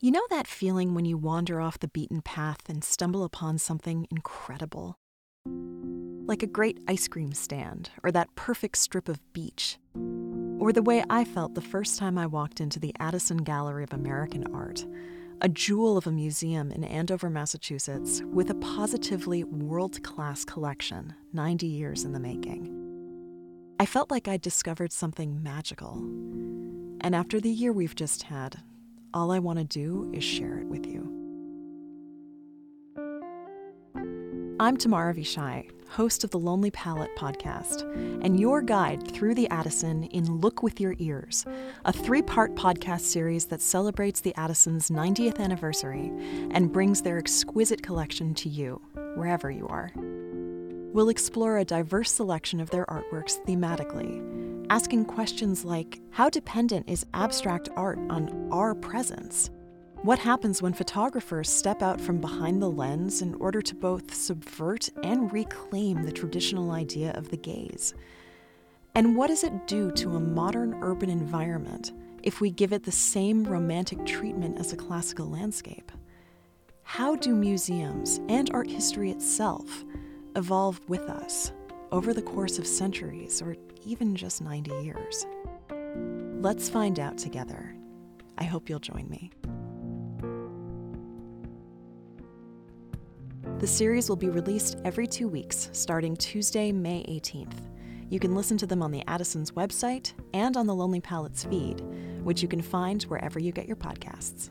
You know that feeling when you wander off the beaten path and stumble upon something incredible? Like a great ice cream stand, or that perfect strip of beach. Or the way I felt the first time I walked into the Addison Gallery of American Art, a jewel of a museum in Andover, Massachusetts, with a positively world class collection, 90 years in the making. I felt like I'd discovered something magical. And after the year we've just had, all I want to do is share it with you. I'm Tamar Avishai, host of the Lonely Palette podcast, and your guide through the Addison in Look with Your Ears, a three part podcast series that celebrates the Addison's 90th anniversary and brings their exquisite collection to you, wherever you are. We'll explore a diverse selection of their artworks thematically, asking questions like How dependent is abstract art on our presence? What happens when photographers step out from behind the lens in order to both subvert and reclaim the traditional idea of the gaze? And what does it do to a modern urban environment if we give it the same romantic treatment as a classical landscape? How do museums and art history itself evolve with us over the course of centuries or even just 90 years? Let's find out together. I hope you'll join me. The series will be released every two weeks, starting Tuesday, May 18th. You can listen to them on the Addison's website and on the Lonely Palettes feed, which you can find wherever you get your podcasts.